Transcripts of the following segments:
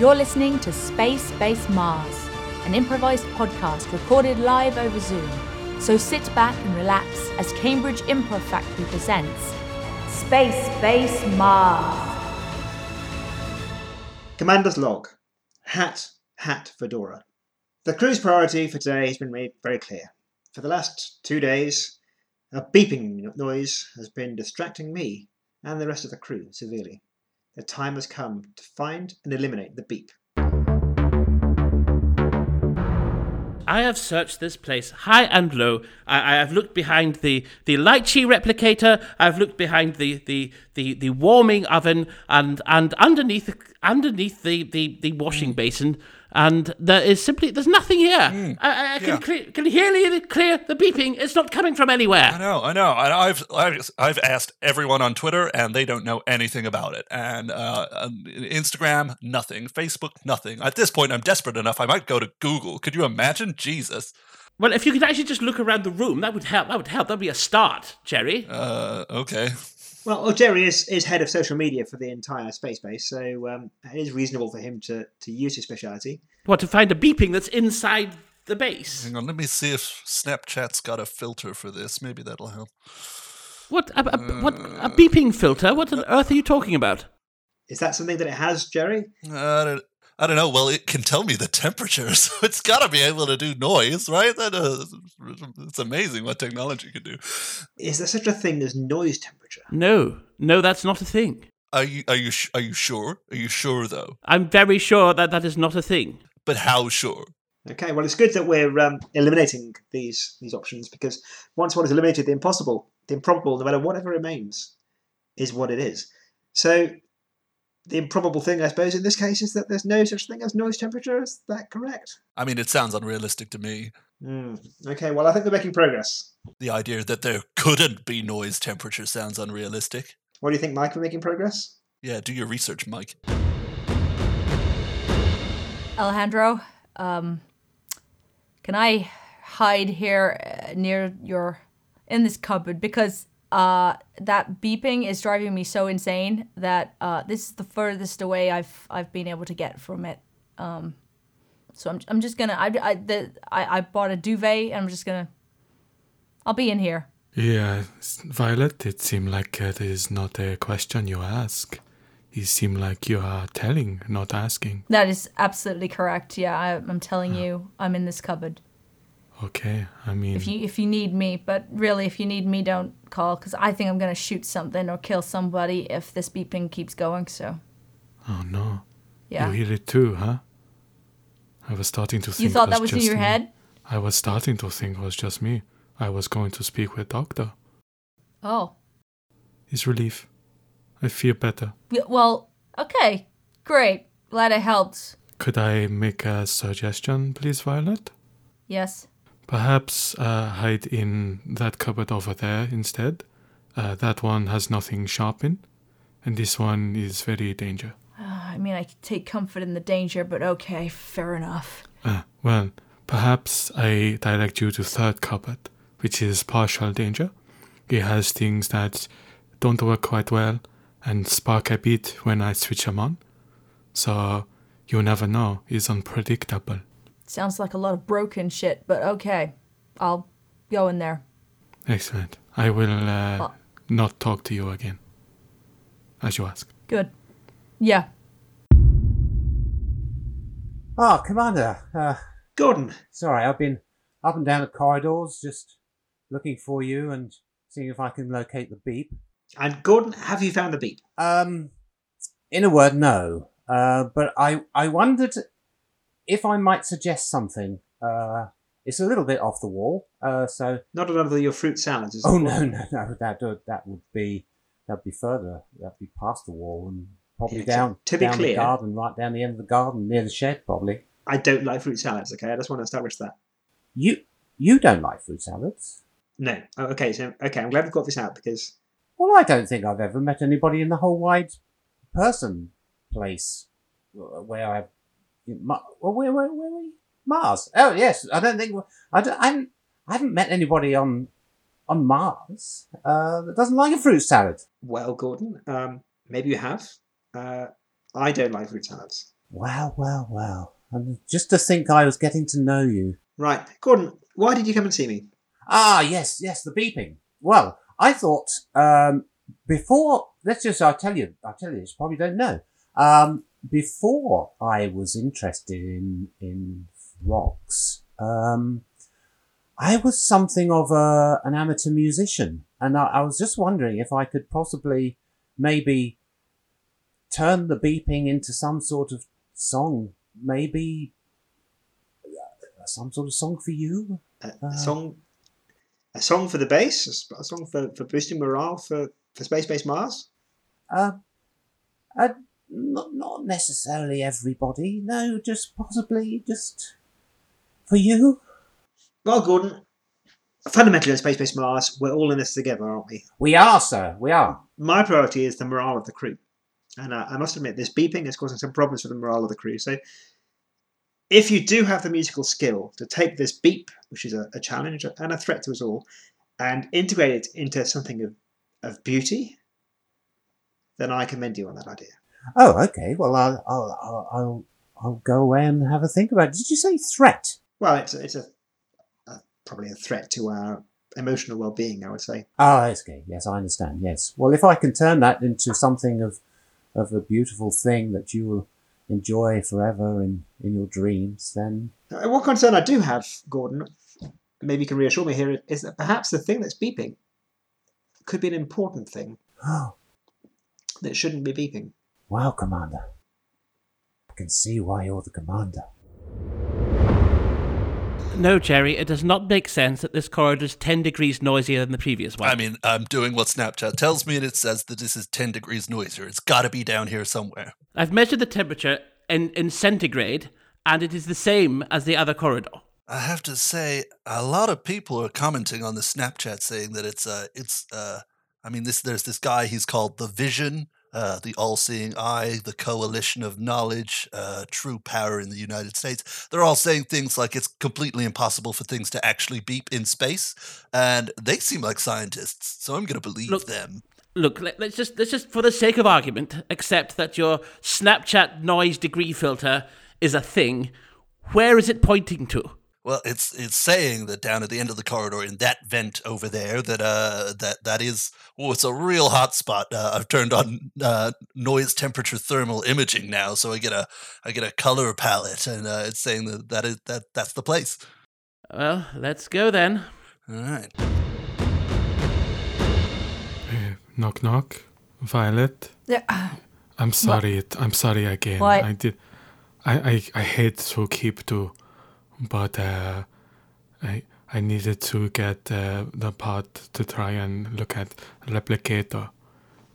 You're listening to Space Base Mars, an improvised podcast recorded live over Zoom. So sit back and relax as Cambridge Improv Factory presents Space Base Mars. Commander's log. Hat, hat, fedora. The crew's priority for today has been made very clear. For the last two days, a beeping noise has been distracting me and the rest of the crew severely. The time has come to find and eliminate the beep. I have searched this place high and low. I, I have looked behind the, the lychee replicator. I've looked behind the, the, the, the warming oven and, and underneath underneath the, the, the washing basin. And there is simply there's nothing here. I, I can yeah. clear, can hear clear the beeping. It's not coming from anywhere. I know, I know. And I've, I've I've asked everyone on Twitter, and they don't know anything about it. And uh, um, Instagram, nothing. Facebook, nothing. At this point, I'm desperate enough. I might go to Google. Could you imagine? Jesus. Well, if you could actually just look around the room, that would help. That would help. That'd be a start, Jerry. Uh, okay. Well, well, Jerry is, is head of social media for the entire space base, so um, it is reasonable for him to, to use his speciality. What to find a beeping that's inside the base? Hang on. Let me see if Snapchat's got a filter for this. Maybe that'll help. What a, a, what a beeping filter? What on earth are you talking about? Is that something that it has, Jerry? I don't. I don't know. Well, it can tell me the temperature, so it's got to be able to do noise, right? That uh, it's amazing what technology can do. Is there such a thing as noise temperature? No, no, that's not a thing. Are you are you sh- are you sure? Are you sure though? I'm very sure that that is not a thing. But how sure? Okay, well, it's good that we're um, eliminating these these options because once one has eliminated the impossible, the improbable, no matter whatever remains, is what it is. So, the improbable thing, I suppose, in this case, is that there's no such thing as noise temperature. Is that correct? I mean, it sounds unrealistic to me. Hmm. Okay, well, I think we're making progress. The idea that there couldn't be noise temperature sounds unrealistic. What do you think, Mike? We're making progress. Yeah, do your research, Mike. Alejandro, um, can I hide here uh, near your in this cupboard because uh, that beeping is driving me so insane that uh, this is the furthest away I've I've been able to get from it. Um, so I'm I'm just gonna I I the, I, I bought a duvet and I'm just gonna I'll be in here. Yeah, Violet, it seemed like it is not a question you ask. It seemed like you are telling, not asking. That is absolutely correct. Yeah, I, I'm telling you, I'm in this cupboard. Okay, I mean, If you if you need me, but really, if you need me, don't call because I think I'm gonna shoot something or kill somebody if this beeping keeps going. So oh no, yeah, you hear it too, huh? I was starting to think. you thought it that was in your me. head. I was starting to think it was just me. I was going to speak with doctor. Oh, It's relief. I feel better. Yeah, well, okay, great. Glad it helped. Could I make a suggestion, please, Violet? Yes. Perhaps uh, hide in that cupboard over there instead. Uh, that one has nothing sharp in, and this one is very danger. I mean, I take comfort in the danger, but okay, fair enough. Uh, well, perhaps I direct you to third cupboard, which is partial danger. It has things that don't work quite well and spark a bit when I switch them on. So you never know. It's unpredictable. Sounds like a lot of broken shit, but okay, I'll go in there. Excellent. I will uh, Well- not talk to you again. As you ask. Good. Yeah. Oh, Commander. Uh, Gordon, sorry, I've been up and down the corridors just looking for you and seeing if I can locate the beep. and Gordon, have you found the beep? Um, in a word, no. Uh, but I, I wondered if I might suggest something. Uh, it's a little bit off the wall. Uh, so Not another of your fruit salads, is oh no, no, no, that would that would be that'd be further. That'd be past the wall and probably Yeah, down to down clear- the garden, right down the end of the garden near the shed, probably. I don't like fruit salads. Okay, I just want to establish that. You you don't like fruit salads? No. Oh, okay. So okay, I'm glad we've got this out because Well, I don't think I've ever met anybody in the whole wide person place uh, where I've. Well, where, where, where were you? Mars. Oh, yes. I don't think. I, don't, I, haven't, I haven't met anybody on on Mars uh, that doesn't like a fruit salad. well, Gordon, um, maybe you have. Uh, I don't like fruit salads. Well, well, well. And just to think I was getting to know you. Right, Gordon, why did you come and see me? Ah, yes, yes, the beeping. Well, I thought um, before. Let's just. I'll tell you. I'll tell you. You probably don't know. Um, before I was interested in in rocks, um, I was something of a an amateur musician, and I, I was just wondering if I could possibly maybe turn the beeping into some sort of song. Maybe uh, some sort of song for you. A, a Uh. song, a song for the base, a, song for, for boosting morale for, for Space Base Mars. Uh, uh, not, not necessarily everybody. No, just possibly just for you. Well, Gordon, fundamentally on Space Base Mars, we're all in this together, aren't we? We are, sir. We are. My priority is the morale of the crew, and uh, I must admit, this beeping is causing some problems for the morale of the crew. So, if you do have the musical skill to take this beep, which is a, a challenge and a threat to us all, and integrate it into something of, of beauty, then I commend you on that idea. Oh, okay. Well, I'll, I'll, I'll, I'll, I'll go away and have a think about it. Did you say threat? Well, it's it's a, a probably a threat to our emotional well-being, I would say. Ah, oh, okay. Yes, I understand. Yes. Well, if I can turn that into something of, of a beautiful thing that you will enjoy forever in, in your dreams, then uh, What concern I do have, Gordon, maybe you can reassure me here, is that perhaps the thing that's beeping could be an important thing oh, that shouldn't be beeping. Wow, Commander. I can see why you're the commander. No, Jerry, it does not make sense that this corridor is 10 degrees noisier than the previous one. I mean, I'm doing what Snapchat tells me, and it says that this is 10 degrees noisier. It's got to be down here somewhere. I've measured the temperature in, in centigrade, and it is the same as the other corridor. I have to say, a lot of people are commenting on the Snapchat saying that it's uh it's uh I mean this there's this guy he's called the Vision, uh the all-seeing eye, the coalition of knowledge, uh true power in the United States. They're all saying things like it's completely impossible for things to actually beep in space, and they seem like scientists, so I'm going to believe Look- them. Look, let, let's just let's just for the sake of argument accept that your Snapchat noise degree filter is a thing. Where is it pointing to? Well, it's it's saying that down at the end of the corridor in that vent over there that uh that that is oh it's a real hot spot. Uh, I've turned on uh, noise temperature thermal imaging now, so I get a I get a color palette, and uh, it's saying that that is that that's the place. Well, let's go then. All right. Knock knock. Violet. Yeah. I'm sorry. it- I'm sorry again. What? I did. I, I I hate to keep to, but uh, I I needed to get uh, the pod to try and look at replicator.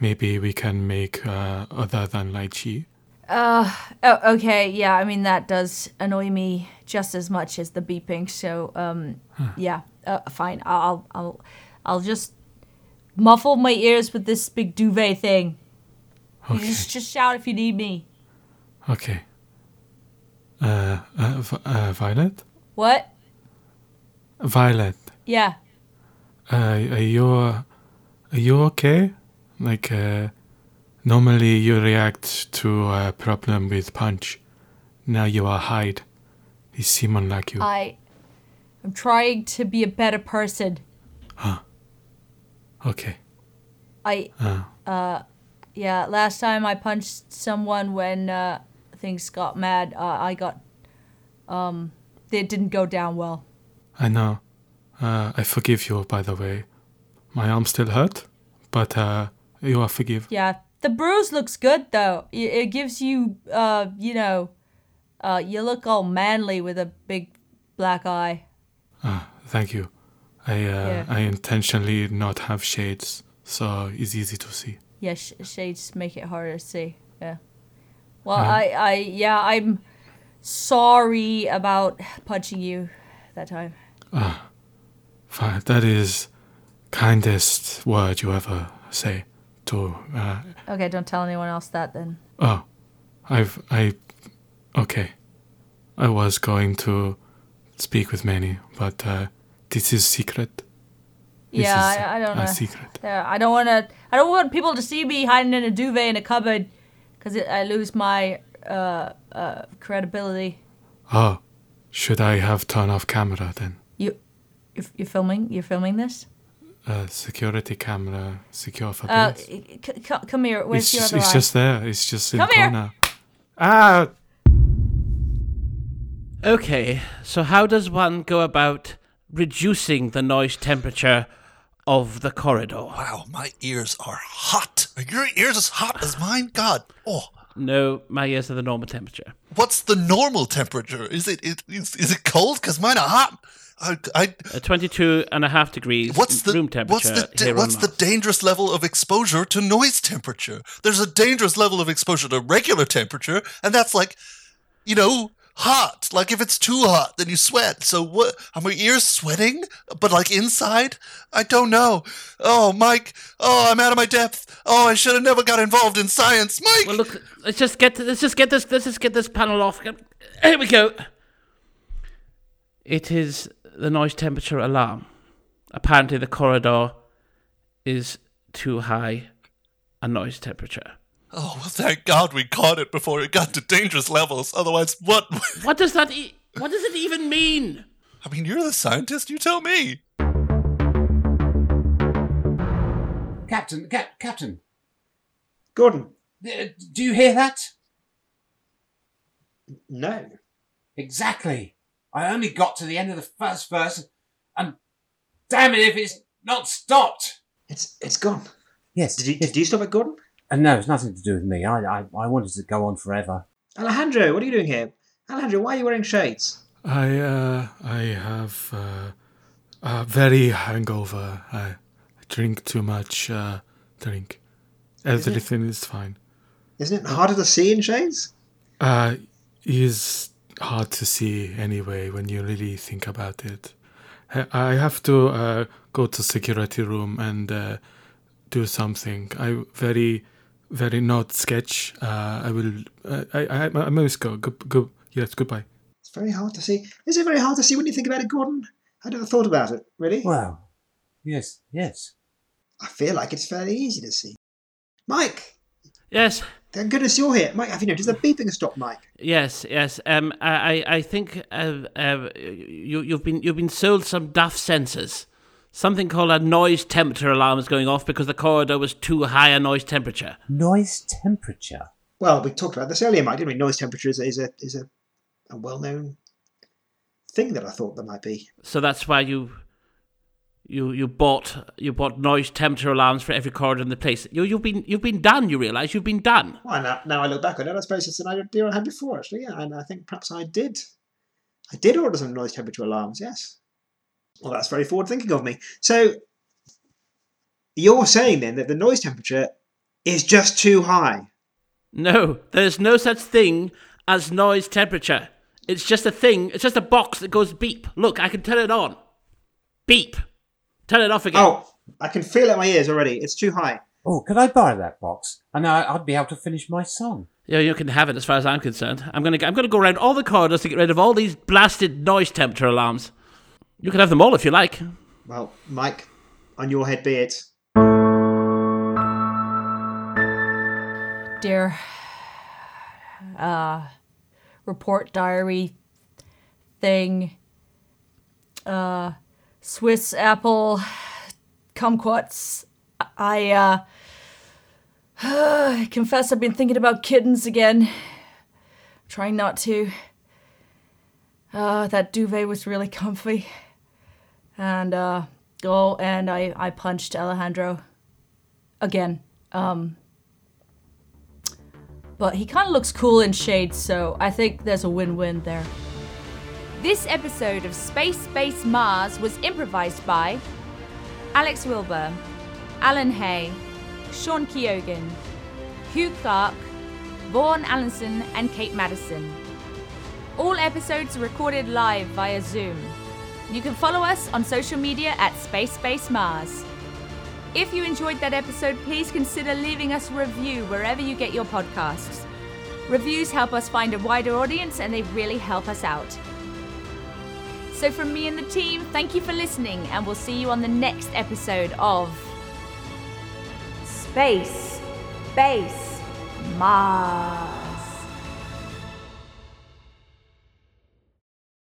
Maybe we can make uh, other than lychee. Uh, oh, okay, yeah, I mean, that does annoy me just as much as the beeping, so, um, yeah, uh, fine. I'll, I'll, I'll just muffle my ears with this big duvet thing. You just, just shout if you need me. Okay. Uh, uh, uh Violet. What? Violet. Yeah. Uh, are you uh, are you okay? Like uh, normally you react to a problem with punch. Now you are hide. You seem unlike you. I, I'm trying to be a better person. Huh. Okay. I, Uh, yeah, last time I punched someone when, uh, things got mad, uh, I got, um, it didn't go down well. I know. Uh, I forgive you, by the way. My arm still hurt, but uh, you are forgive. Yeah, the bruise looks good though. It gives you, uh, you know, uh, you look all manly with a big black eye. Ah, thank you. I uh, Yeah. I intentionally not have shades, so it's easy to see. Yeah, sh- shades make it harder to see. Yeah. Well, Huh. I, I, yeah, I'm sorry about punching you that time. Ah, fine. That is kindest word you ever say to. Uh, Okay, don't tell anyone else that then. oh, I've I. Okay, I was going to speak with Manny, but uh, this is secret. This yeah, is I, I don't a know. secret. Yeah, I don't want to. I don't want people to see me hiding in a duvet in a cupboard, because I lose my uh, uh, credibility. Oh, should I have turned off camera then? You, you're, you're filming. You're filming this. Uh, security camera, secure for Uh, c- c- come here. Where's It's, your just, other it's eye? just there. It's just in Come the here. Ah, Okay, so how does one go about reducing the noise temperature of the corridor? Wow, my ears are hot. Are your ears as hot as mine? God. Oh, No, my ears are the normal temperature. what's the normal temperature? Is it is, is, is it cold? Because mine are hot. I, I Uh, 22 and a half degrees what's the room what's temperature the da- what's the dangerous level of exposure to noise temperature? There's a dangerous level of exposure to regular temperature, and that's like, you know, hot. Like if it's too hot, then you sweat. So what? Are my ears sweating? But like inside, I don't know. Oh, Mike. Oh, I'm out of my depth. Oh, I should have never got involved in science, Mike. Well, look, let's just get let's just get this let's just get this panel off. Here we go. It is the noise temperature alarm. Apparently, the corridor is too high a noise temperature. Oh, well, thank God we caught it before it got to dangerous levels. Otherwise, what? What does that? E- what does it even mean? I mean, you're the scientist. You tell me. Captain, Cap- Captain, Gordon, uh, do you hear that? no. Exactly. I only got to the end of the first verse, and damn it if it's not stopped. It's it's gone. Yes. Did you yes. did you stop it, Gordon? And no, it's nothing to do with me. I, I, I wanted to go on forever. Alejandro, what are you doing here? Alejandro, why are you wearing shades? I uh, I have uh, a very hangover. I drink too much uh, drink. Everything is fine. Isn't it harder to see in shades? Uh, is hard to see anyway when you really think about it. I I have to uh, go to security room and uh, do something. I very, very not sketch. Uh, I will. Uh, I, I I must go. Go. Go. Yes. Goodbye. It's very hard to see. Is it very hard to see when you think about it, Gordon? I never thought about it, really. Wow. yes, yes. I feel like it's fairly easy to see. Mike, Yes, thank goodness you're here. Mike, have you noticed the beeping stop, Mike? yes, yes. Um, I I I think uh, uh, you you've been you've been sold some duff sensors. Something called a noise temperature alarm is going off because the corridor was too high a noise temperature. Noise temperature. Well, we talked about this earlier, Mike, didn't we? Noise temperature is a, is a, is a, a well known thing that I thought there might be. So that's why you you you bought you bought noise temperature alarms for every corridor in the place. You you've been you've been done. You realise you've been done. Well, now, now I look back on it, I suppose it's an idea I had before, actually, yeah, and I think perhaps I did. I did order some noise temperature alarms, yes. Well, that's very forward thinking of me. So, you're saying then that the noise temperature is just too high? No, there's no such thing as noise temperature. It's just a thing. It's just a box that goes beep. Look, I can turn it on. Beep. Turn it off again. Oh, I can feel it in my ears already. It's too high. Oh, could I buy that box? And I, I'd be able to finish my song. Yeah, you can have it as far as I'm concerned. I'm gonna I'm gonna go around all the corridors to get rid of all these blasted noise temperature alarms. You can have them all if you like. Well, Mike, on your head be it. Dear uh, report diary thing, uh, Swiss apple kumquats. I uh, I confess I've been thinking about kittens again. Trying not to. Uh, that duvet was really comfy. And uh, oh, and I I punched Alejandro again. Um, but he kind of looks cool in shades, so I think there's a win-win there. This episode of Space Base Mars was improvised by Alex Wilbur, Alan Hay, Sean Keoghan, Hugh Clark, Vaughan Allenson, and Kate Madison. All episodes recorded live via Zoom. You can follow us on social media at Space Space Mars. If you enjoyed that episode, please consider leaving us a review wherever you get your podcasts. Reviews help us find a wider audience and they really help us out. So, from me and the team, thank you for listening, and we'll see you on the next episode of Space Base Mars.